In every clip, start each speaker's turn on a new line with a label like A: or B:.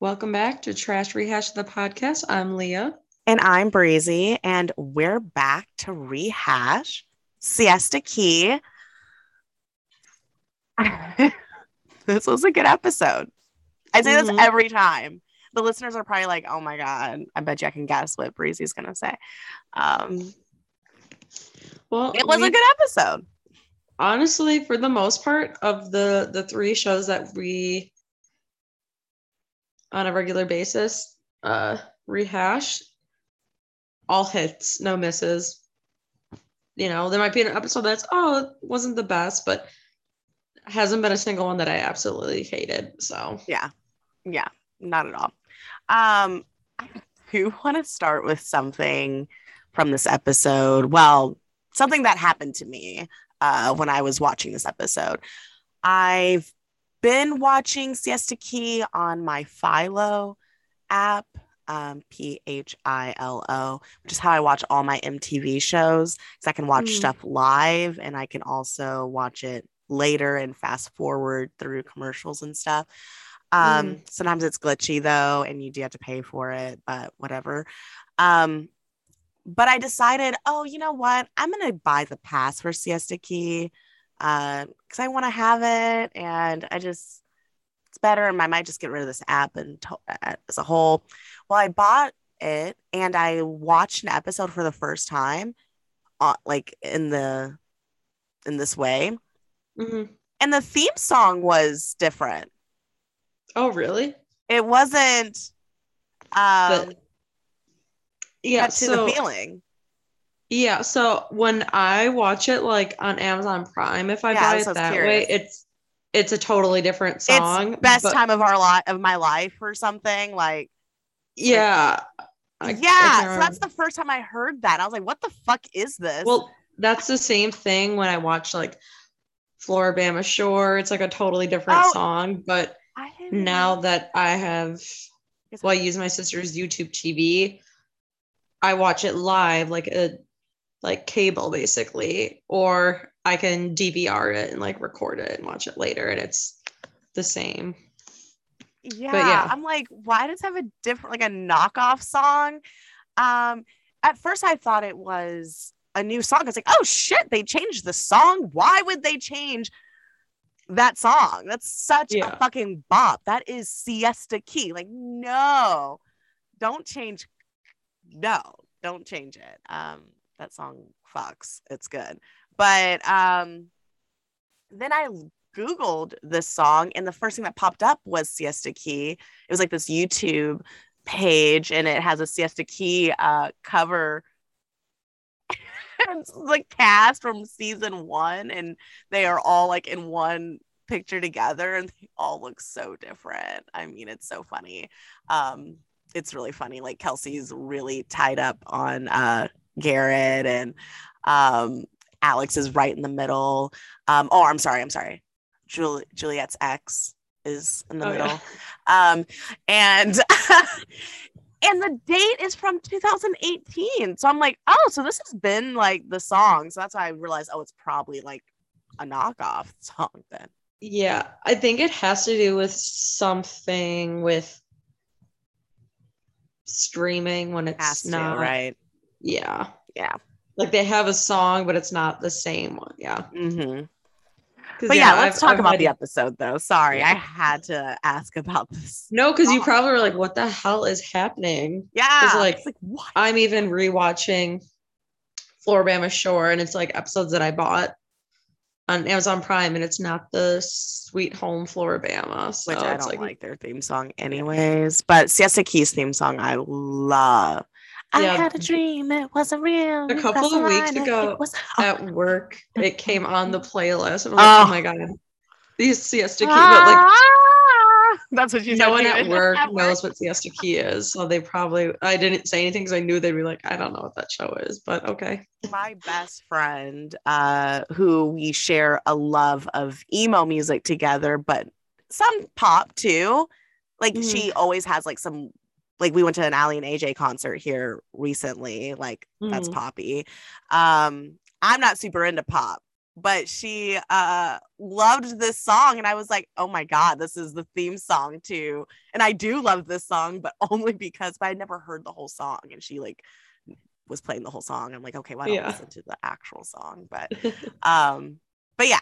A: Welcome back to Trash Rehash the podcast. I'm Leah.
B: And I'm Breezy, and we're back to rehash Siesta Key. this was a good episode. I say
A: Mhm.
B: this every time. The listeners are probably like, oh my God, I bet you I can guess what Breezy's going to say. Um,
A: Well,
B: it was
A: we-
B: a good episode.
A: honestly, for the most part of the the three shows that we on a regular basis uh rehash, all hits, no misses. You know, there might be an episode that's oh, it wasn't the best, but hasn't been a single one that I absolutely hated. So
B: Yeah. Yeah, not at all. Um, do want to start with something from this episode. Well, something that happened to me uh, when I was watching this episode. I've been watching Siesta Key on my Philo app, um, P H I L O, which is how I watch all my MTV shows because I can watch
A: Mm.
B: stuff live and I can also watch it later and fast forward through commercials and stuff. Um, sometimes it's glitchy though, and you do have to pay for it, but whatever. Um, but I decided, oh, you know what? I'm gonna buy the pass for Siesta Key because I want to have it, and I just it's better, and I might just get rid of this app and to- uh, as a whole. Well, I bought it, and I watched an episode for the first time, uh, like in the in this way,
A: Mhm.
B: and the theme song was different.
A: oh really?
B: It wasn't. Um,
A: But- Yeah.
B: to
A: so
B: the feeling.
A: Yeah, so when I watch it like on Amazon Prime, if I
B: Yeah,
A: buy it that
B: was
A: way, it's it's a totally different song.
B: it's best
A: but-
B: time of our lot of my life or something like
A: Yeah. I- I
B: yeah
A: can't
B: so that's the first time i heard that i was like what the fuck is this
A: well, that's the same thing when I watch like Floribama Shore. It's like a totally different
B: Oh.
A: song, but now
B: know.
A: that I have well, I use my sister's YouTube TV, I watch it live like a like cable basically, or I can DVR it and like record it and watch it later, and it's the same.
B: yeah,
A: yeah.
B: i'm like why does it have a different like a knockoff song? Um at first i thought it was a new song. It's like oh shit they changed the song? Why would they change that song? That's such
A: Yeah.
B: a fucking bop. That is siesta key. Like no. Don't change. No don't change it. Um that song fucks. It's good. But um then i googled this song and the first thing that popped up was siesta key. It was like this youtube page and it has a siesta key uh cover the cast from season one and they are all like in one picture together and they all look so different. I mean it's so funny. Um it's really funny. Like kelsey's really tied up on uh garrett and um alex is right in the middle. Um oh i'm sorry i'm sorry. Jul- juliet's ex is in the
A: Oh, yeah.
B: middle. Um and and the date is from 2018 so i'm like oh so this has been like the song. So that's why i realized oh it's probably like a knockoff song then.
A: Yeah, I think it has to do with something with streaming when it's not.
B: right
A: Yeah,
B: yeah
A: like they have a song, but it's not the same one. Yeah,
B: mm-hmm. but yeah,
A: I've-
B: let's talk
A: I've
B: about the episode though sorry
A: Yeah.
B: i had to ask about this
A: No, because you probably were like, "What the hell is happening?"
B: yeah
A: like-
B: it's like what
A: I'm even rewatching Floribama Shore, and it's like episodes that I bought on Amazon Prime, and it's not the Sweet Home Floribama. So
B: which I
A: it's
B: don't like, their theme song anyways. But Siesta Key's theme song I love. I
A: Yeah.
B: had a dream, it wasn't real.
A: A couple
B: crossed
A: of weeks
B: line,
A: ago,
B: it was
A: At work, it came on the playlist, and I was like,
B: Oh.
A: "Oh my god, these Siesta Key!" But like,
B: Ah! that's what you
A: no one at work
B: At
A: knows what Siesta Key is, so they probably I didn't say anything because I knew they'd be like, "I don't know what that show is," but okay.
B: my best friend uh who we share a love of emo music together but some pop too like
A: Mhm.
B: she always has like some like we went to an Aly and AJ concert here recently like that's
A: Mhm.
B: poppy um I'm not super into pop but she uh loved this song and I was like, "Oh my god, this is the theme song too." And I do love this song, but only because but I never heard the whole song and she like was playing the whole song. I'm like, "Okay, why don't yeah. listen to the actual song?" But um but yeah.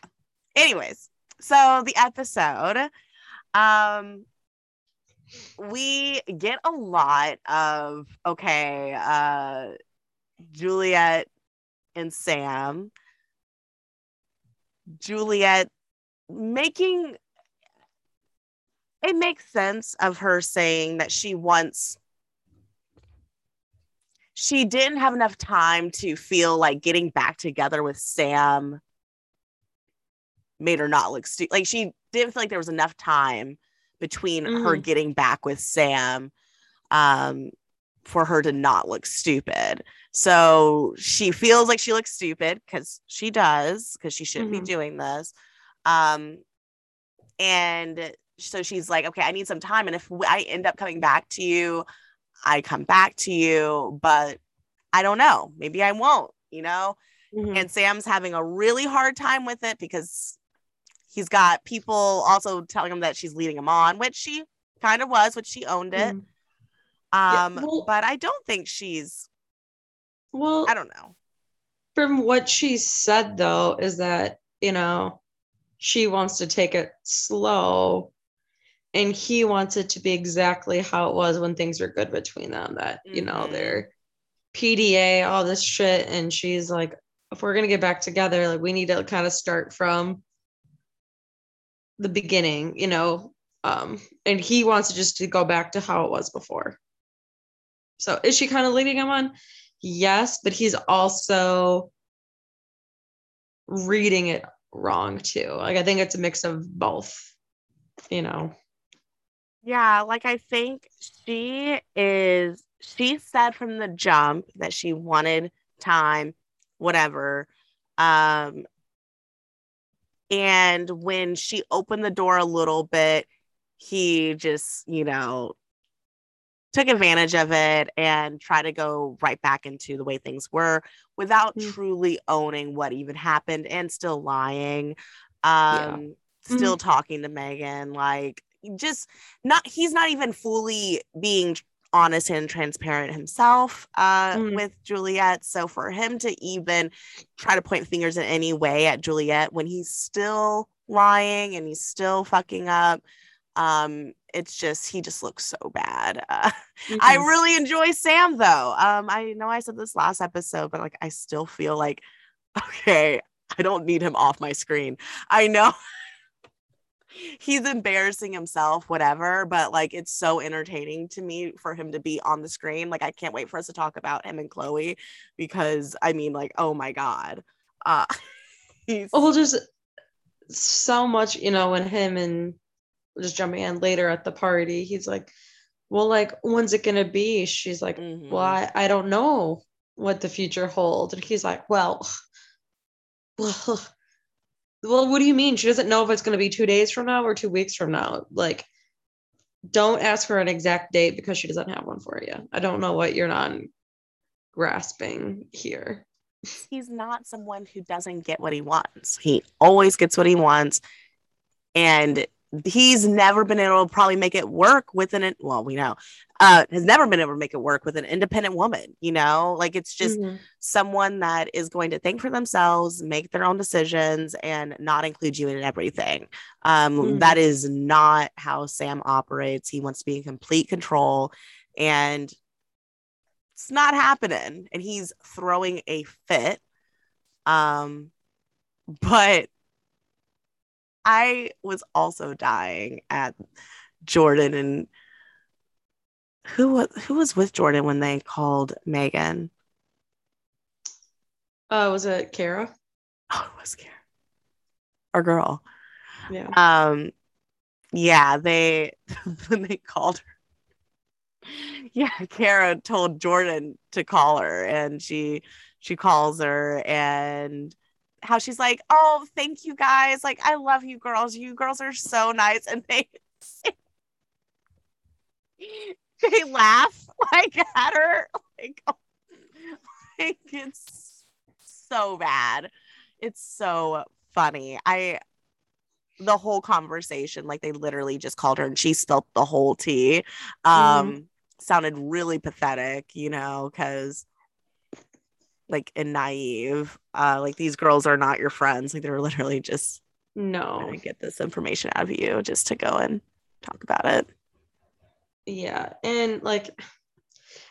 B: Anyways, so the episode um we get a lot of okay, uh Juliet and Sam Juliet making it makes sense of her saying that she wants she didn't have enough time to feel like getting back together with Sam made her not look stupid. Like she didn't feel like there was enough time between mm-hmm. her getting back with Sam um, for her to not look stupid. So she feels like she looks stupid because she does, because she shouldn't mm-hmm. be doing this. Um, and so she's like, okay, I need some time. And if I end up coming back to you, I come back to you, but I don't know. Maybe I won't, you know? Mm-hmm. And Sam's having a really hard time with it because he's got people also telling him that she's leading him on, which she kind of was, which she owned it. Mm-hmm. Um, yeah, well, but I don't think she's
A: well,
B: I don't know.
A: From what she said though, is that, you know, she wants to take it slow and he wants it to be exactly how it was when things were good between them that mm-hmm. you know mm-hmm. they're pda all this shit and she's like if we're gonna get back together like we need to kind of start from the beginning you know um and he wants to just to go back to how it was before so is she kind of leading him on? Yes, but he's also reading it wrong too. Like I think it's a mix of both, you know.
B: Yeah, like I think she is she said from the jump that she wanted time, whatever. Um and when she opened the door a little bit, he just, you know, took advantage of it and try to go right back into the way things were without mm-hmm. truly owning what even happened and still lying um yeah. still mm-hmm. talking to megan like just not he's not even fully being honest and transparent himself uh, mm. with Juliet. So for him to even try to point fingers in any way at Juliet when he's still lying and he's still fucking up, um, it's just he just looks so bad. Uh, mm-hmm. I really enjoy Sam though. Um, I know I said this last episode, but like I still feel like okay, I don't need him off my screen. I know he's embarrassing himself, whatever, but like it's so entertaining to me for him to be on the screen. Like I can't wait for us to talk about him and Chloe because I mean, like, oh my god. Uh
A: he's well just so much, you know, when him and just jumping in later at the party, he's like, Well, like, when's it gonna be? She's like, mm-hmm. Well, I, I don't know what the future holds. And he's like, Well, well, well, what do you mean? She doesn't know if it's gonna be two days from now or two weeks from now. Like, don't ask for an exact date because she doesn't have one for you. I don't know what you're not grasping here.
B: He's not someone who doesn't get what he wants. He always gets what he wants. And he's never been able to probably make it work with an well we know uh has never been able to make it work with an independent woman you know like it's just mm-hmm. someone that is going to think for themselves make their own decisions and not include you in everything um mm-hmm. that is not how sam operates he wants to be in complete control and it's not happening and he's throwing a fit um but I was also dying at Jordan and who was who was with Jordan when they called Megan?
A: Uh, was it Kara?
B: Oh, it was Kara. Our girl.
A: Yeah.
B: Um, yeah, they when they called her. Yeah, Kara told Jordan to call her, and she she calls her, and how she's like, "Oh, thank you guys. Like, I love you girls. You girls are so nice." And they they laugh like at her, like, like it's so bad. it's so funny. I the whole conversation, like they literally just called her and she spelt the whole tea. Um, mm sounded really pathetic, you know, because like and naive. Uh, like these girls are not your friends. Like they're literally just
A: no
B: get this information out of you just to go and talk about it.
A: Yeah, and like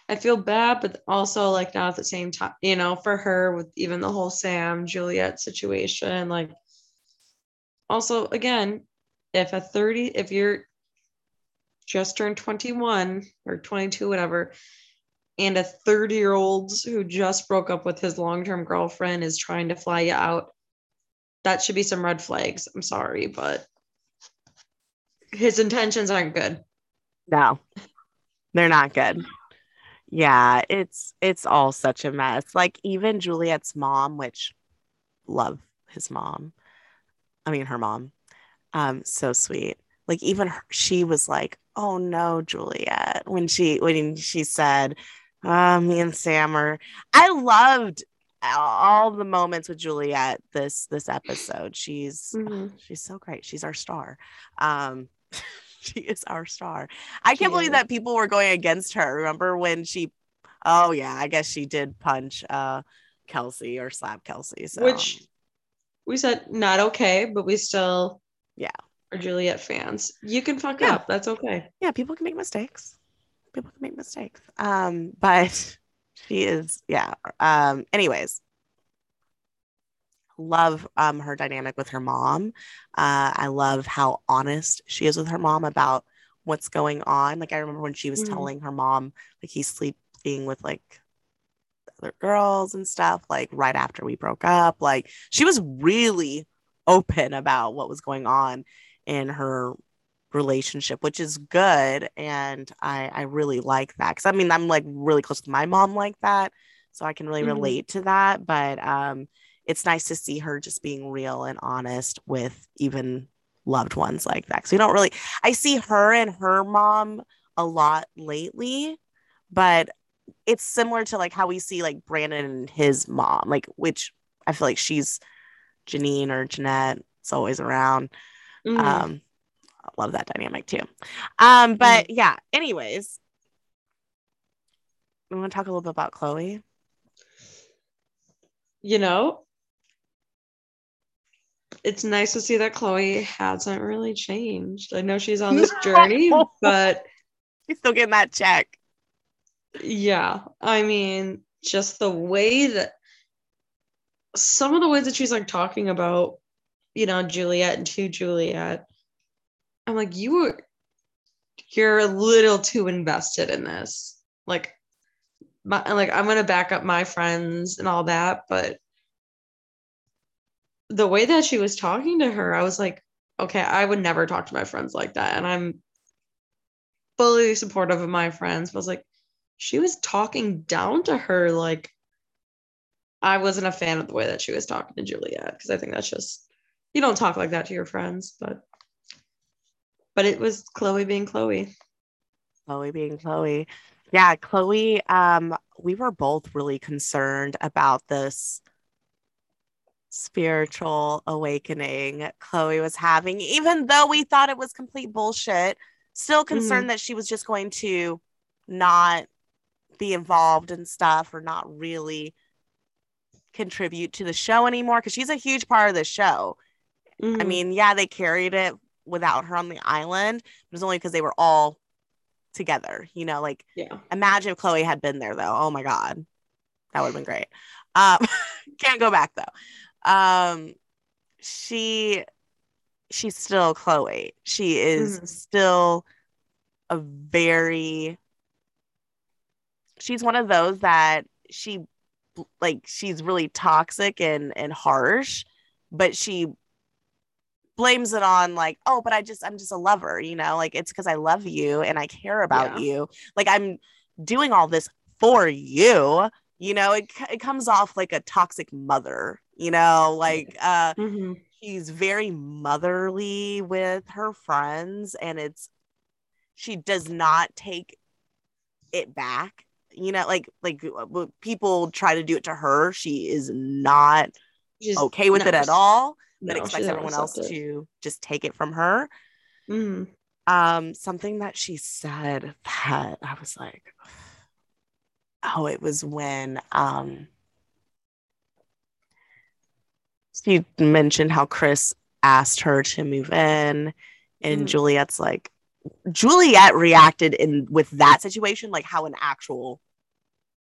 A: I feel bad, but also like not at the same time, you know, for her with even the whole Sam Juliet situation. Like, also, again, if a 30, if you're just turned 21 or 22, whatever, and a 30 year old who just broke up with his long term girlfriend is trying to fly you out, that should be some red flags. I'm sorry, but his intentions aren't good.
B: No, they're not good. Yeah it's it's all such a mess. Like even juliet's mom which love his mom. I mean her mom. Um so sweet. Like even her, she was like oh no juliet when she when she said uh, me and sam are i loved all the moments with juliet this this episode she's mm-hmm. she's so great she's our star um she is our star. I can't believe that people were going against her. Remember when she oh yeah, I guess she did punch uh Kelsey or slap Kelsey. So
A: which we said not okay, but we still
B: yeah
A: are Juliet fans. You can fuck yeah. up. That's okay.
B: Yeah, people can make mistakes. People can make mistakes. Um, but she is, yeah. Um, anyways, love um, her dynamic with her mom. Uh, I love how honest she is with her mom about what's going on. Like I remember when she was mm-hmm. telling her mom like he's sleeping with like other girls and stuff. Like right after we broke up, like she was really open about what was going on in her relationship, which is good. And I I really like that because I mean I'm like really close to my mom like that, so I can really mm-hmm. relate to that. But um it's nice to see her just being real and honest with even loved ones like that. So you don't really, I see her and her mom a lot lately, but it's similar to like how we see like Brandon and his mom, like which I feel like she's Janine or Jeanette. It's always around. Mm-hmm. Um, love that dynamic too. Um, but mm-hmm. yeah, anyways, we want to talk a little bit about Chloe.
A: You know, it's nice to see that Chloe hasn't really changed. I know she's on this journey, but
B: she's still getting that check.
A: Yeah. I mean, just the way that some of the ways that she's like talking about, you know, Juliet and to Juliet, I'm like, you were you're a little too invested in this. Like my, like I'm gonna back up my friends and all that, but the way that she was talking to her, I was like, okay, I would never talk to my friends like that. And I'm fully supportive of my friends. But I was like, she was talking down to her. Like, I wasn't a fan of the way that she was talking to Juliet because I think that's just, you don't talk like that to your friends. But, but it was Chloe being Chloe.
B: Chloe being Chloe. Yeah, Chloe, um, we were both really concerned about this spiritual awakening Chloe was having, even though we thought it was complete bullshit, still concerned mm-hmm. that she was just going to not be involved in stuff or not really contribute to the show anymore because she's a huge part of the show. Mm-hmm. I mean, yeah, they carried it without her on the island, it was only because they were all together, you know, like
A: yeah.
B: imagine if Chloe had been there though. Oh my God. That would have been great. Um, can't go back though um she she's still Chloe. She is mm-hmm. still a very she's one of those that she like she's really toxic and and harsh, but she blames it on like, oh, but I just I'm just a lover, you know, like it's because I love you and I care about yeah. you. Like I'm doing all this for you. You know, it it comes off like a toxic mother, you know like uh mm-hmm. she's very motherly with her friends and it's she does not take it back you know like like people try to do it to her she is not
A: She's
B: okay with
A: no,
B: it at all,
A: no,
B: but
A: she
B: expects everyone else
A: it.
B: to just take it from her.
A: Mhm.
B: Um, something that she said that I was like, oh, it was when um she mentioned how Chris asked her to move in, and
A: Mhm.
B: Juliet's like, Juliet reacted in with that situation like how an actual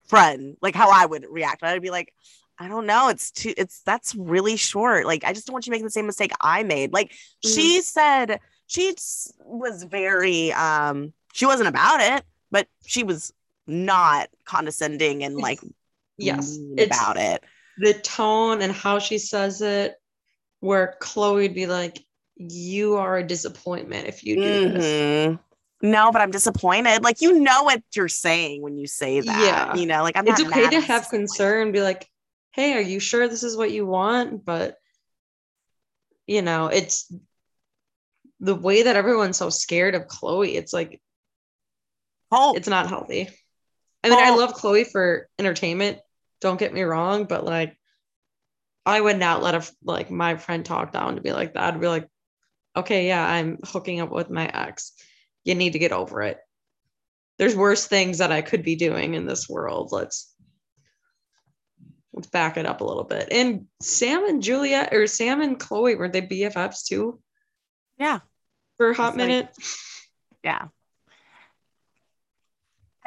B: friend, like how I would react. I'd be like, I don't know, it's too, it's that's really short. Like, I just don't want you making the same mistake I made. Like, she said she was very, um, she wasn't about it, but she was not condescending and like
A: Yes,
B: about it.
A: the tone and how she says it, where Chloe would be like, "You are a disappointment if you do this."
B: Mhm. No, but I'm disappointed. Like you know what you're saying when you say that.
A: Yeah.
B: You know, like I'm
A: It's okay to have concern, be like, "Hey, are you sure this is what you want?" But you know, it's the way that everyone's so scared of Chloe. It's like
B: Hope.
A: it's not healthy. I mean, I love Chloe for entertainment. Don't get me wrong, but like, I would not let a like my friend talk down to be like that. I'd be like, okay, yeah, I'm hooking up with my ex. You need to get over it. There's worse things that I could be doing in this world. Let's back it up a little bit. And Sam and Julia or Sam and Chloe were they BFFs too
B: yeah.
A: for a hot
B: It's like-
A: minute?
B: Yeah.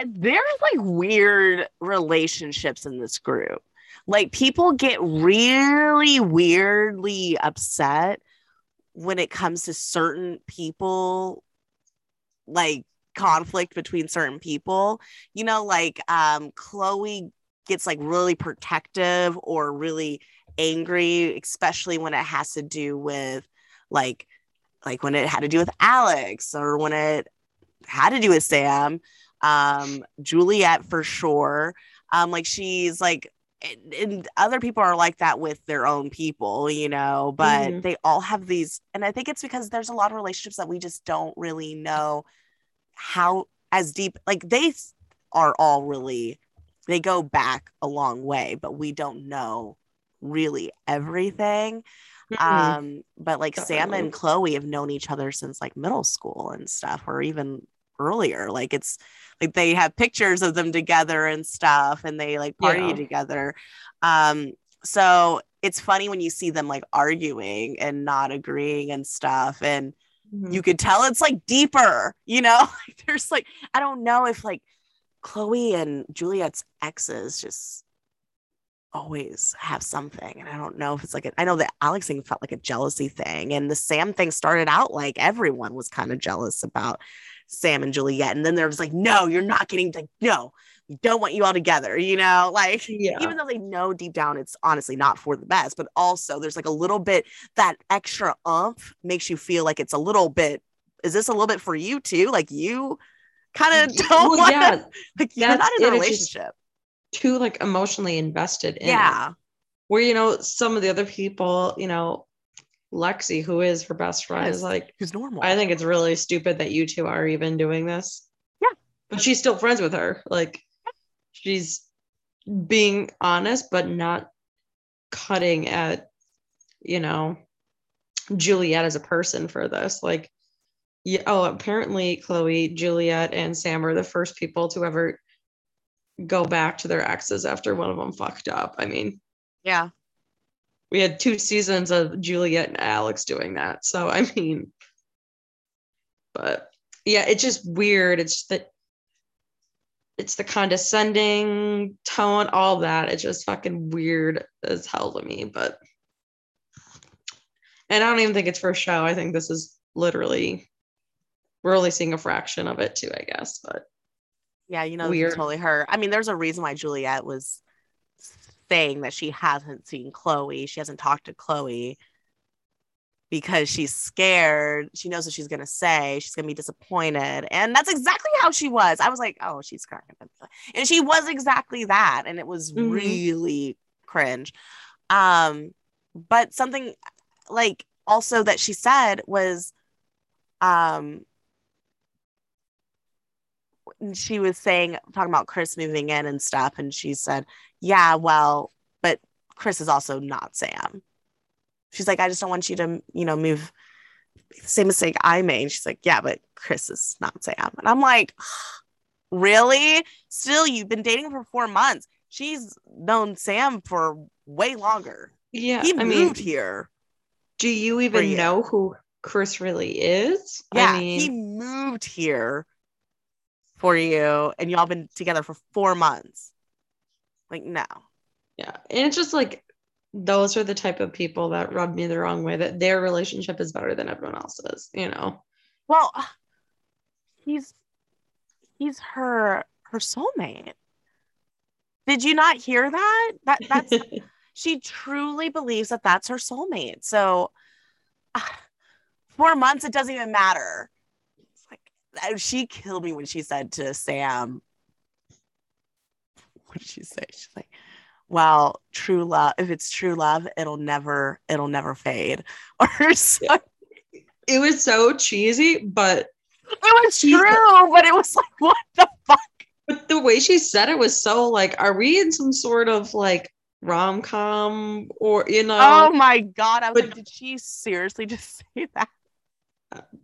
B: There's like weird relationships in this group. Like people get really weirdly upset when it comes to certain people, like conflict between certain people. You know, like um Chloe gets like really protective or really angry, especially when it has to do with like like when it had to do with Alex or when it had to do with Sam, um, Juliet for sure. Um, like she's like, and, other people are like that with their own people, you know, but
A: Mhm.
B: they all have these, and I think it's because there's a lot of relationships that we just don't really know how as deep, like they are all really, they go back a long way, but we don't know really everything.
A: Mhm.
B: Um, but like Sam and Chloe have known each other since like middle school and stuff, or even earlier. Like it's like they have pictures of them together and stuff, and they like party
A: Yeah.
B: together. Um, so it's funny when you see them like arguing and not agreeing and stuff, and
A: Mhm.
B: you could tell it's like deeper, you know. Like, There's like I don't know if like Chloe and Juliet's exes just always have something and i don't know if it's like a, i know that alex thing felt like a jealousy thing and the sam thing started out like everyone was kind of jealous about sam and juliet and then there was like no you're not getting like no we don't want you all together you know like
A: yeah.
B: even though they know deep down it's honestly not for the best but also there's like a little bit that extra umph makes you feel like it's a little bit is this a little bit for you too like you kind of don't
A: well,
B: want
A: yeah,
B: like you're
A: that's
B: not in a
A: it, it's just-
B: relationship
A: too like emotionally invested in it.
B: yeah
A: where you know some of the other people you know lexi who is her best friend
B: Yes.
A: is like
B: who's normal
A: i think it's really stupid that you two are even doing this
B: Yeah.
A: but she's still friends with her like she's being honest but not cutting at you know juliet as a person for this like yeah oh apparently chloe juliet and sam are the first people to ever go back to their exes after one of them fucked up i mean
B: yeah
A: we had two seasons of Juliet and Alex doing that. So I mean, but yeah, it's just weird. It's that it's the condescending tone, all that. It's just fucking weird as hell to me. But and I don't even think it's for show. I think this is literally we're only seeing a fraction of it too, I guess. But
B: Yeah, you know,
A: Weird.
B: totally her. I mean, there's a reason why Juliet was saying that she hasn't seen Chloe. She hasn't talked to Chloe because she's scared. She knows what she's gonna say. She's gonna be disappointed, and that's exactly how she was. I was like, oh, she's crying, and she was exactly that, and it was
A: Mhm.
B: really cringe. Um, but something like also that she said was, um, she was saying talking about Chris moving in and stuff, and she said, "Yeah, well, but Chris is also not Sam. She's like, I just don't want you to, you know, move the same mistake I made. She's like, yeah, but Chris is not Sam. And I'm like, really? Still, you've been dating for four months. She's known Sam for way longer.
A: Yeah.
B: He
A: I
B: moved
A: mean,
B: here.
A: do you even know who Chris really is?
B: Yeah,
A: I mean,
B: he moved here for you, and y'all been together for four months. Like, no.
A: yeah. And it's just like those are the type of people that rub me the wrong way that their relationship is better than everyone else's, you know?
B: Well, he's he's her her soulmate. Did you not hear that? That that's she truly believes that that's her soulmate. So ah, four months, it doesn't even matter. Uh, she killed me when she said to Sam, what did she say? She's like, well, true love, if it's true love, it'll never, it'll never fade. Or so,
A: it was so cheesy, but
B: it was true, but it was like, what the fuck?
A: but the way she said it was so like, are we in some sort of like rom com or you know?
B: Oh my god. I was
A: but-
B: like, did she seriously just say that?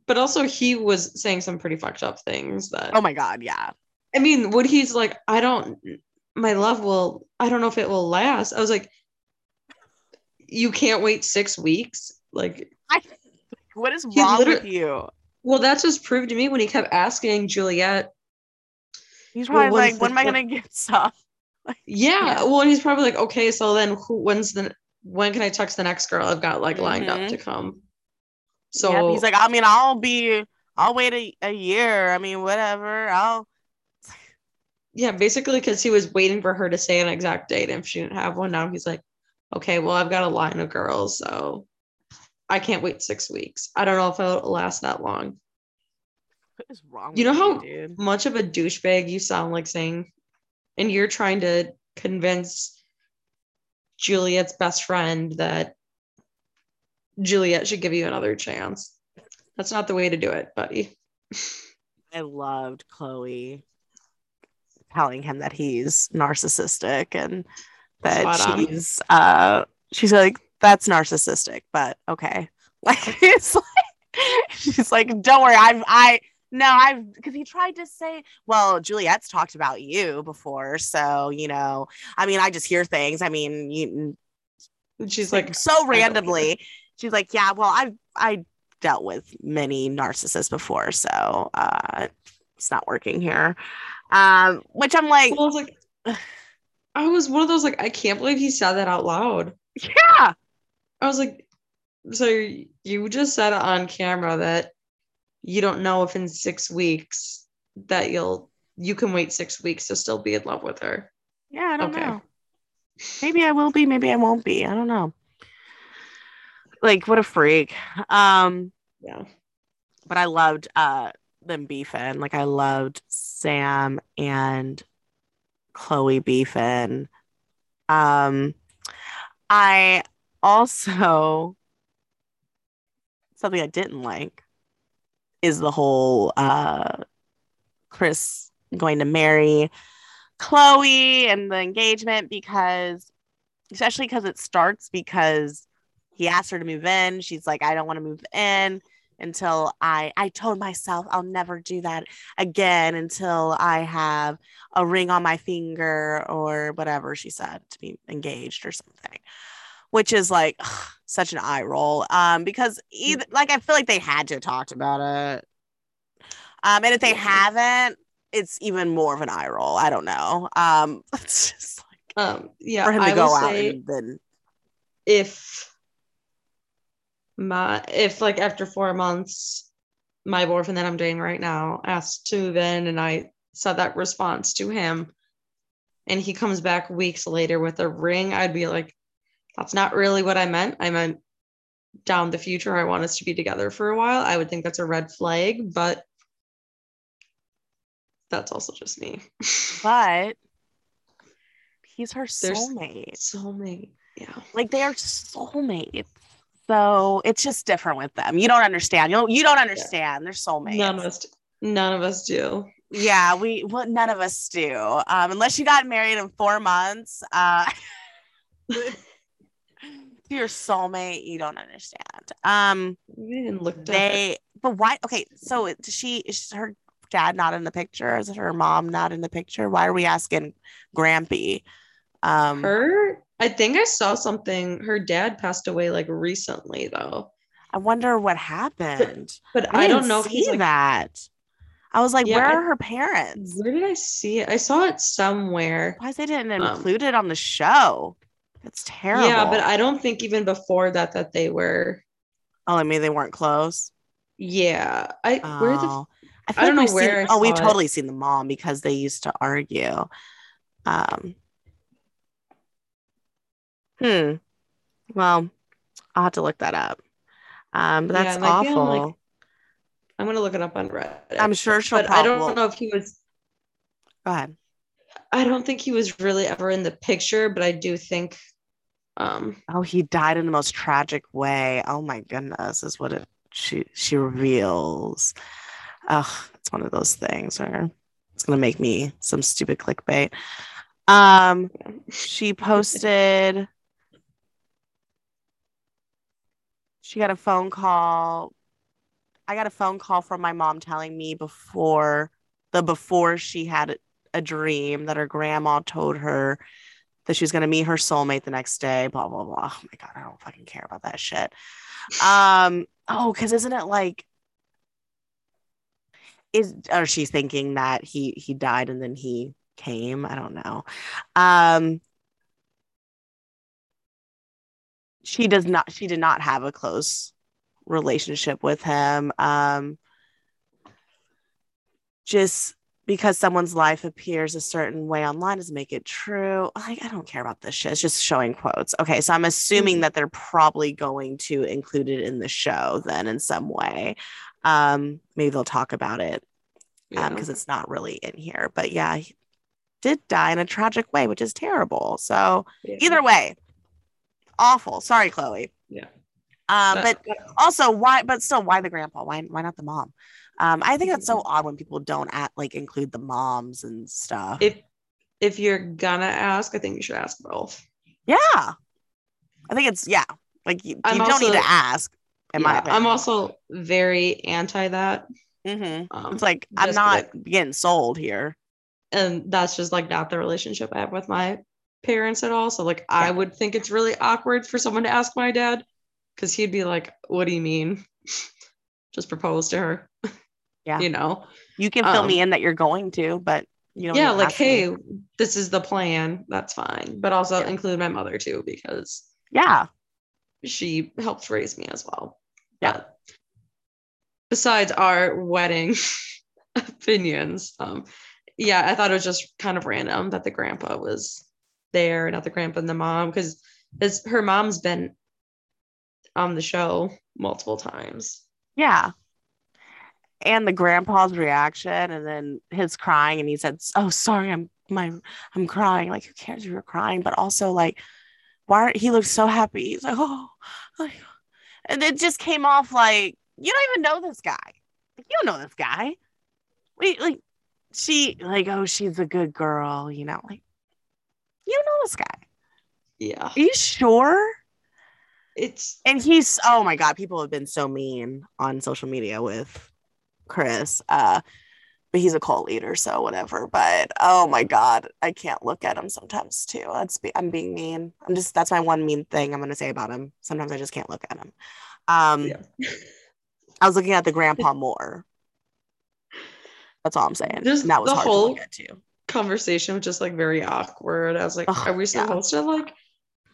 A: But also he was saying some pretty fucked up things that
B: Oh my god, yeah.
A: I mean, when he's like, I don't, my love will, I don't know if it will last. I was like, you can't wait six weeks. Like,
B: I what is wrong with you?
A: well, that just proved to me when he kept asking Juliet,
B: He's probably
A: when's
B: like, when am I gonna get some?
A: yeah,
B: Yeah.
A: well, he's probably like, okay, so then who, when's the, when can I text the next girl I've got like lined
B: Mhm.
A: up to come? So
B: So he's like, I mean, I'll be, I'll wait a, a year. I mean, whatever. I'll.
A: yeah, basically because he was waiting for her to say an exact date. And if she didn't have one, now he's like, okay, well, I've got a line of girls, so I can't wait six weeks. I don't know if it'll last that long.
B: What is wrong?
A: You know how-
B: dude?
A: Much of a douchebag you sound like saying, and you're trying to convince Juliet's best friend that Juliet should give you another chance. That's not the way to do it, buddy.
B: I loved Chloe telling him that he's narcissistic and that
A: Spot on.
B: she's uh she's like that's narcissistic, but okay. Like it's like she's like, don't worry, I've I no, I've because he tried to say, well, Juliet's talked about you before, so you know, I mean, I just hear things. I mean, you
A: she's
B: like
A: like,
B: so randomly. She's like, yeah, well, I've I dealt with many narcissists before, so uh it's not working here. Um, which I'm like,
A: I was like, I was one of those like, I can't believe he said that out loud.
B: yeah,
A: I was like, so you just said on camera that you don't know if in six weeks that you'll you can wait six weeks to still be in love with her.
B: yeah, I don't
A: Okay.
B: know. Maybe I will be, maybe I won't be. I don't know. Like, what a freak. Um,
A: Yeah.
B: but I loved uh them beefing. Like I loved Sam and Chloe beefing. Um I also something I didn't like is the whole uh Chris going to marry Chloe and the engagement because especially because it starts because he asked her to move in. She's like, I don't want to move in until I I told myself I'll never do that again until I have a ring on my finger or whatever she said to be engaged or something. Which is like such an eye roll. Um, because either like I feel like they had to have talked about it. Um, and if they haven't, it's even more of an eye roll. I don't know. Um, it's just like
A: Um, yeah.
B: for him to
A: I
B: go out
A: say
B: and then
A: if my if like after four months, my boyfriend that I'm dating right now asked to then and I said that response to him and he comes back weeks later with a ring, I'd be like, that's not really what I meant. I meant down the future, I want us to be together for a while. I would think that's a red flag, but that's also just me.
B: but he's her
A: There's-
B: soulmate.
A: Soulmate. Yeah.
B: Like they are soulmates. So it's just different with them. You don't understand. You don't, you don't understand. They're soulmates.
A: None of us none of us do.
B: Yeah, we well, none of us do. Um, unless you got married in four months. Uh your soulmate, you don't understand. Um,
A: We didn't look
B: they, but why? Okay, so it- does she is her dad not in the picture? Is her mom not in the picture? Why are we asking Grampy? Um,
A: her. I think I saw something. Her dad passed away like recently though,
B: I wonder what happened.
A: but
B: I,
A: I, don't know if
B: see
A: he's like.
B: that. I was like,
A: Yeah,
B: where
A: I-
B: are her parents?
A: Where did I see it? I saw it somewhere.
B: Why they didn't
A: Um,
B: include it on the show? That's terrible.
A: Yeah, but I don't think even before that that they were.
B: oh, I mean they weren't close.
A: Yeah, I where the
B: Oh. I,
A: I don't know
B: seen-
A: where I
B: oh, we've
A: it.
B: totally seen the mom because they used to argue. Um. Hmm. Well, I'll have to look that up. Um, but that's
A: it might be on,
B: awful.
A: like, I'm gonna look it up on Reddit.
B: I'm sure she'll
A: but I don't know if he was.
B: Go ahead.
A: I don't think he was really ever in the picture, but I do think. Um.
B: Oh, he died in the most tragic way. Oh my goodness, is what it she she reveals. Ugh, it's one of those things where it's gonna make me some stupid clickbait. Um, she posted. She got a phone call. I got a phone call from my mom telling me before the before she had a dream that her grandma told her that she was going to meet her soulmate the next day, blah, blah, blah. Oh my God, I don't fucking care about that shit. Um, oh, because isn't it like, is, or she's thinking that he, he died and then he came. I don't know. Um, she does not, she did not have a close relationship with him. Um, just because someone's life appears a certain way online doesn't make it true. Like, I don't care about this shit. It's just showing quotes. Okay, so I'm assuming
A: Mhm.
B: that they're probably going to include it in the show then in some way. Um, maybe they'll talk about it
A: Yeah.
B: because it's not really in here. But yeah, he did die in a tragic way, which is terrible. So
A: yeah.
B: either way, awful. Sorry, Chloe.
A: Yeah.
B: Um, but also why but still why the grandpa why why not the mom um i think that's so
A: Mm-hmm.
B: odd when people don't at like include the moms and stuff
A: if if you're gonna ask, I think you should ask both.
B: yeah i think it's yeah like you, you don't need to ask in my opinion
A: I'm also very anti that.
B: Mhm.
A: Um,
B: it's like i'm not
A: like-
B: getting sold here
A: and that's just like not the relationship I have with my parents at all. So like I would think it's really awkward for someone to ask my dad because he'd be like, "What do you mean? just propose to her?"
B: Yeah.
A: you know.
B: you can fill
A: Um,
B: me in that you're going to but you don't
A: yeah, like
B: ask me.
A: hey, this is the plan. That's fine, but also
B: Yeah.
A: include my mother too because
B: yeah
A: she helped raise me as well.
B: Yeah.
A: But besides our wedding opinions, um, yeah, I thought it was just kind of random that the grandpa was there, not the grandpa and the mom, because his her mom's been on the show multiple times.
B: Yeah. And the grandpa's reaction and then his crying and he said, Oh, sorry, I'm my I'm crying. Like, who cares if you're crying? But also like why aren't he looks so happy. He's like, Oh, and it just came off like you don't even know this guy. Like, you don't know this guy. Wait, like she like, oh, she's a good girl, you know, like you know this guy.
A: Yeah,
B: Are you sure?
A: it's
B: and he's oh my god people have been so mean on social media with chris uh but he's a cult leader so whatever. But oh my god i can't look at him sometimes too. That's be- i'm being mean. I'm just that's my one mean thing i'm gonna say about him. Sometimes i just can't look at him. Um
A: Yeah.
B: i was looking at the grandpa more. That's all i'm saying.
A: Just
B: and that was
A: the
B: hard
A: whole-
B: to look at too
A: conversation was just like very awkward. I was like,
B: Ugh,
A: are we
B: yeah.
A: supposed to like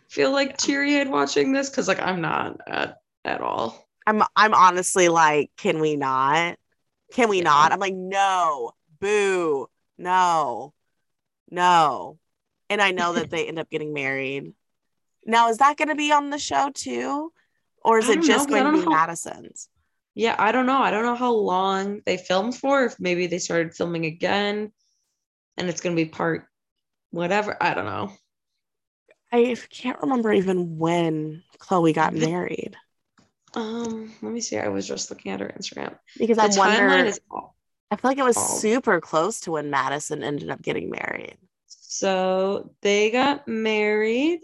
A: feel like teary eyed watching this? Because like I'm not at at all.
B: I'm I'm honestly like, can we not? Can we
A: Yeah.
B: not? I'm like, no, boo, no, no. And I know that they end up getting married. Now, is that going to be on the show too, or is it just
A: know, 'cause
B: going to be. Madison's?
A: Yeah, I don't know. I don't know how long they filmed for. If maybe they started filming again, and it's gonna be part whatever. I don't know.
B: I can't remember even when Chloe got married
A: Um, let me see. I was just looking at her Instagram.
B: because
A: The
B: I
A: timeline
B: wonder.
A: is all-
B: I feel like it was
A: all-
B: super close to when Madison ended up getting married.
A: so they got married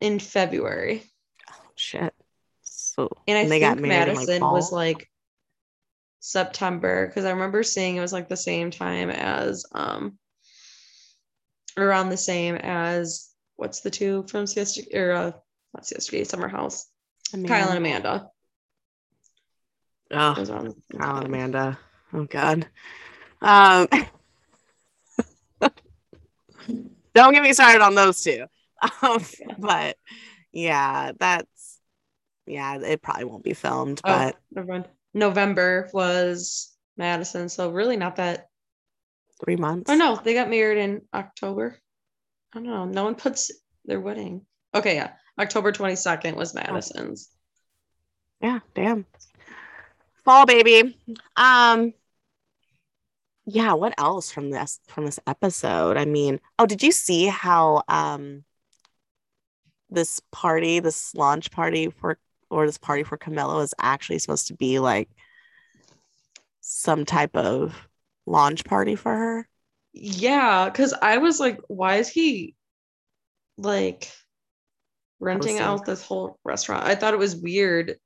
A: in February.
B: Oh shit. So
A: And I
B: and they
A: think
B: got married in, like,
A: Madison was like September because I remember seeing it was like the same time as um around the same as what's the two from Siesta or uh, not Siesta Summer House. Kyle and Amanda.
B: Oh,
A: It was around the same
B: Kyle and. Amanda. Oh god. Um don't get me started on those two. Um, but yeah, that's yeah, it probably won't be filmed,
A: Oh,
B: but
A: never mind. November was Madisson, so really not that.
B: three months.
A: Oh no, they got married in October. I don't know. No one puts their wedding. Okay, yeah, October twenty second was Madisson's.
B: Yeah, damn. Fall baby. Um yeah, what else from this from this episode? I mean, oh, did you see how um this party, this launch party for or this party for Camila is actually supposed to be like some type of launch party for her?
A: Yeah, because I was like, why is he like renting out this whole restaurant? I thought it was weird.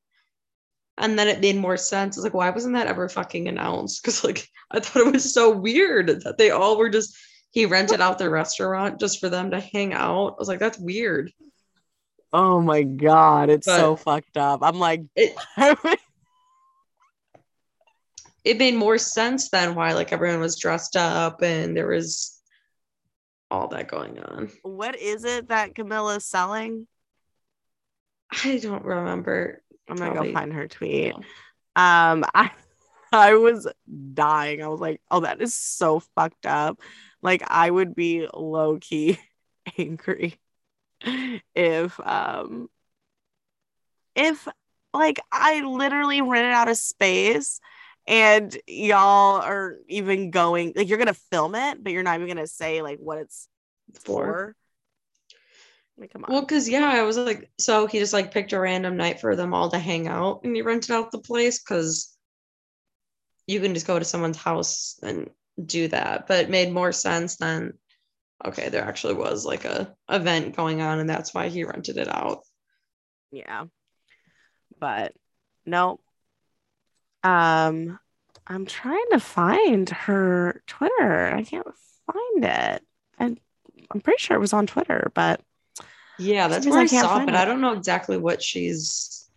A: And then it made more sense. It's like, why wasn't that ever fucking announced? Because like I thought it was so weird that they all were just he rented out the restaurant just for them to hang out. I was like, that's weird.
B: Oh my god, it's
A: But-
B: so fucked up. I'm like
A: It it made more sense than why like everyone was dressed up and there was all that going on.
B: what is it that Camila's selling?
A: I don't remember.
B: I'm gonna
A: Probably-
B: go find her tweet.
A: No.
B: Um, I I was dying. I was like, oh, that is so fucked up. Like, I would be low key angry if um if like I literally rented out a space and y'all are even going like you're gonna film it, but you're not even gonna say like what it's
A: For
B: for. Like, come on.
A: Well, because yeah, I was like, so he just like picked a random night for them all to hang out and he rented out the place because you can just go to someone's house and do that. But it made more sense than okay, there actually was like a event going on and that's why he rented it out.
B: yeah but no um i'm trying to find her twitter i can't find it and i'm pretty sure it was on twitter but
A: Yeah, that's where
B: I
A: I, saw it, but. I don't know exactly what she's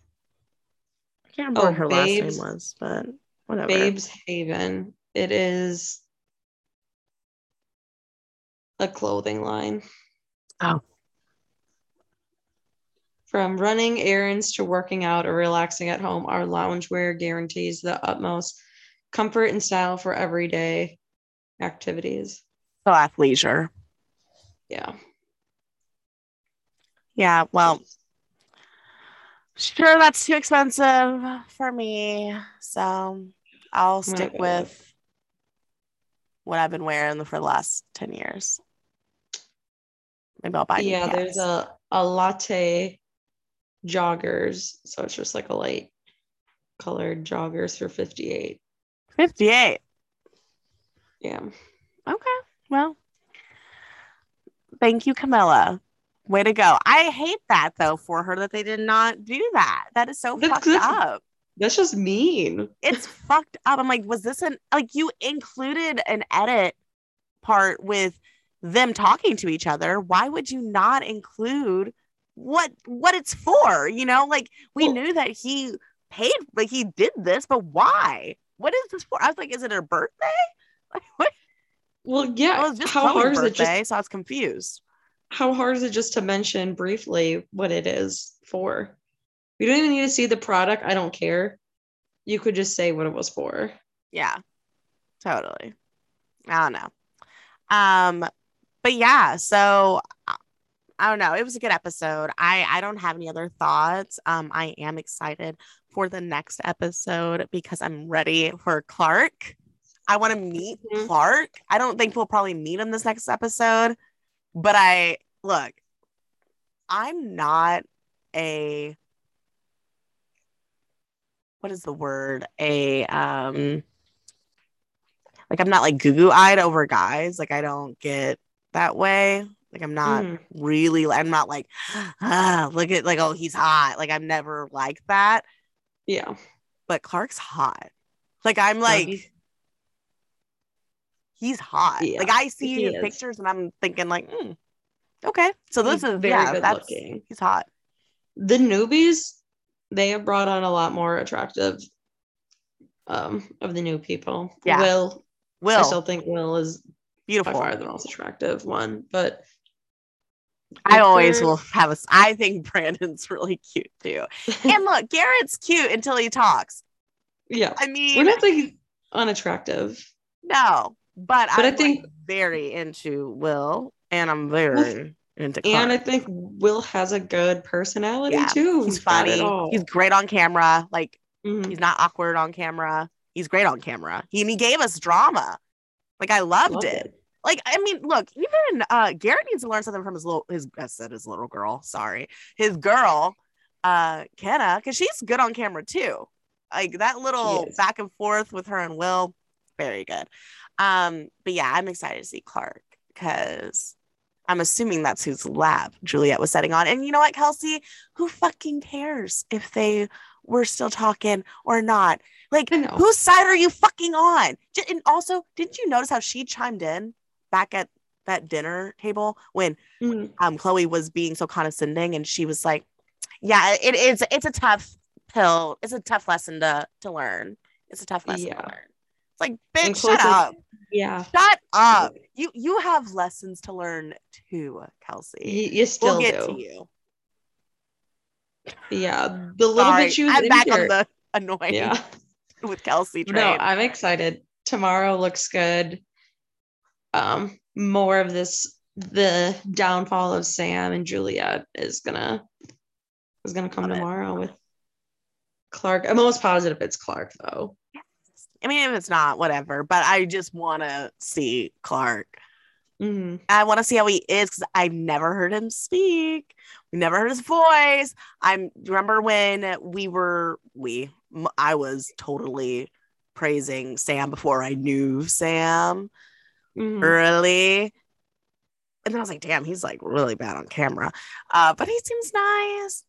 B: i can't remember
A: Oh,
B: what her last name was but whatever
A: Babes Haven. It is a clothing line.
B: Oh.
A: From running errands to working out or relaxing at home, our loungewear guarantees the utmost comfort and style for everyday activities.
B: so athleisure
A: Yeah.
B: yeah well sure that's too expensive for me so i'll stick with
A: with-
B: what i've been wearing for the last 10 years maybe i'll buy new
A: yeah, there's a, a latte joggers. So it's just like a light colored joggers for 58.
B: 58
A: Yeah.
B: Okay. Well, thank you, Camila. Way to go. I hate that though for her that they did not do that. That is so
A: That's-
B: fucked
A: that's-
B: up.
A: That's just mean.
B: It's fucked up. I'm like, was this an like you included an edit part with them talking to each other? Why would you not include what what it's for? You know, like we
A: Well-
B: knew that he paid like he did this, but why? What is this for? I was like, is it her birthday? Like what?
A: Well, yeah.
B: Well, just
A: how hard
B: Chloe's
A: is it just
B: so I was confused.
A: how hard is it just to mention briefly what it is for? We don't even need to see the product. I don't care. You could just say what it was for.
B: Yeah, totally. I don't know. Um, but yeah, so uh, I don't know. It was a good episode. I I don't have any other thoughts. Um, I am excited for the next episode because I'm ready for Clark. I want to meet
A: Mhm.
B: Clark. I don't think we'll probably meet him this next episode, but I look. I'm not a what is the word? A um like I'm not like goo goo eyed over guys. Like I don't get that way. Like I'm not
A: Mhm.
B: really. I'm not like, ah, look at like oh he's hot. Like I'm never like that.
A: Yeah.
B: But Clark's hot. Like I'm
A: No,
B: like
A: he's-
B: he's hot.
A: Yeah,
B: like I see his
A: is.
B: pictures and I'm thinking like, hmm, okay. So this
A: he's
B: is
A: very
B: yeah,
A: good
B: that's
A: looking.
B: he's hot.
A: The newbies, they have brought on a lot more attractive um of the new people.
B: Yeah.
A: Will,
B: Will
A: I still think Will is by
B: beautiful.
A: far the most attractive one, but
B: I always will have a. I think Brandon's really cute too. And look, Garrett's cute until he talks.
A: yeah.
B: I mean,
A: We're not like unattractive.
B: no, but,
A: But I
B: I'm
A: think-
B: like, very into Will, and I'm very into Clark.
A: And I think Will has a good personality
B: Yeah,
A: too.
B: he's funny. He's great on camera. Like
A: Mhm.
B: he's not awkward on camera. He's great on camera. He and he gave us drama. Like I loved
A: Loved
B: it.
A: it.
B: Like I mean, look, even uh Garrett needs to learn something from his little his I said his little girl. Sorry, his girl, uh Kenna, because she's good on camera too. Like that little back and forth with her and Will, very good. Um, but yeah, I'm excited to see Clark because I'm assuming that's whose lab Juliette was setting on. And you know what, Kelsey? Who fucking cares if they were still talking or not? Like, whose side are you fucking on? J- And also, didn't you notice how she chimed in back at that dinner table when
A: Mhm.
B: um Chloe was being so condescending and she was like, "Yeah, it is. It's a tough pill. It's a tough lesson to to learn. It's a tough lesson
A: Yeah.
B: to learn." It's like, bitch, shut up.
A: Yeah.
B: Shut up. You you have lessons to learn too, Kelsey.
A: You, you still
B: we'll get
A: do.
B: to you.
A: Yeah. The little
B: Sorry,
A: bit was
B: I'm back
A: here-
B: on the annoying
A: Yeah.
B: with Kelsey train.
A: No, I'm excited. Tomorrow looks good. Um, more of this the downfall of Sam and Juliette is gonna is gonna come
B: Love it.
A: tomorrow with Clark. I'm almost positive it's Clark though.
B: I mean, if it's not, whatever. But I just want to see Clark.
A: Mhm.
B: I want to see how he is because I've never heard him speak. We never heard his voice. I'm remember when we were we I was totally praising Sam before I knew Sam
A: Mhm.
B: early. And then I was like, damn, he's like really bad on camera. Uh, but he seems nice.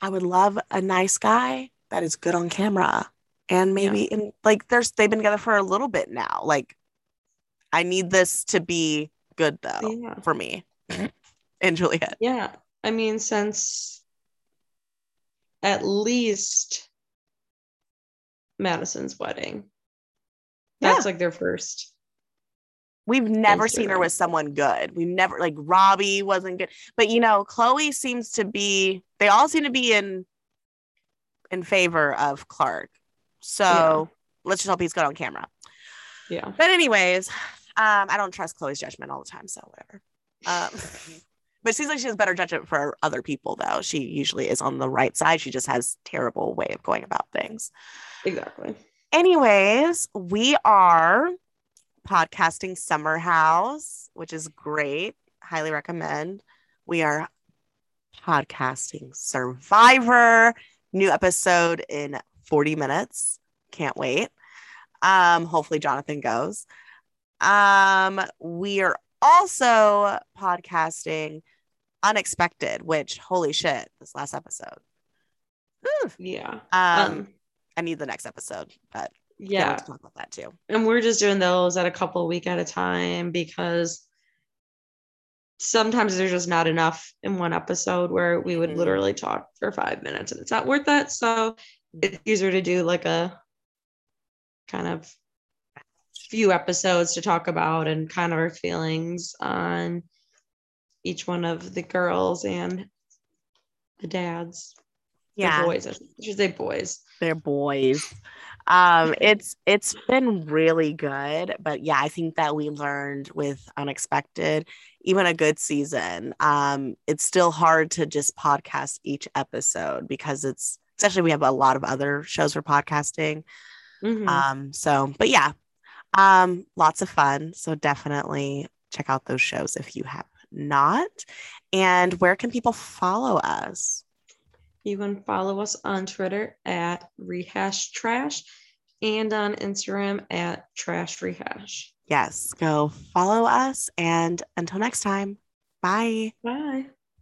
B: I would love a nice guy that is good on camera. And maybe in like there's they've been together for a little bit now. Like I need this to be good though
A: Yeah.
B: for me and Juliette.
A: Yeah. I mean, since at least Madisson's wedding. That's like their first.
B: We've never seen her with someone good. We've never like Robbie wasn't good. But you know, Chloe seems to be they all seem to be in in favor of Clark. So
A: Yeah.
B: let's just hope he's good on camera.
A: Yeah.
B: But anyways, um, I don't trust Chloe's judgment all the time, so whatever. Um, but it seems like she has better judgment for other people, though. She usually is on the right side. She just has terrible way of going about things.
A: Exactly.
B: Anyways, we are podcasting Summer House, which is great. Highly recommend. We are podcasting Survivor. New episode in 40 minutes. Can't wait. Um, hopefully Jonathan goes. Um, we are also podcasting Unexpected, which holy shit, this last episode. Whew.
A: Yeah.
B: Um,
A: Um,
B: I need the next episode, but yeah,
A: yeah.
B: let's talk about that too.
A: and we're just doing those at a couple a week at a time because sometimes there's just not enough in one episode where we would
B: Mhm.
A: literally talk for five minutes and it's not worth that. So it's easier to do like a kind of few episodes to talk about and kind of our feelings on each one of the girls and the dads. The
B: Yeah,
A: boys. I should say boys.
B: they're boys. Um, it's it's been really good, but yeah, I think that we learned with Unexpected, even a good season. Um, it's still hard to just podcast each episode because it's especially we have a lot of other shows for podcasting.
A: Mhm.
B: Um, so but yeah, um, lots of fun. So definitely check out those shows if you have not. And where can people follow us?
A: You can follow us on Twitter at rehash trash and on Instagram at trash rehash.
B: Yes, go follow us. And until next time. Bye.
A: Bye.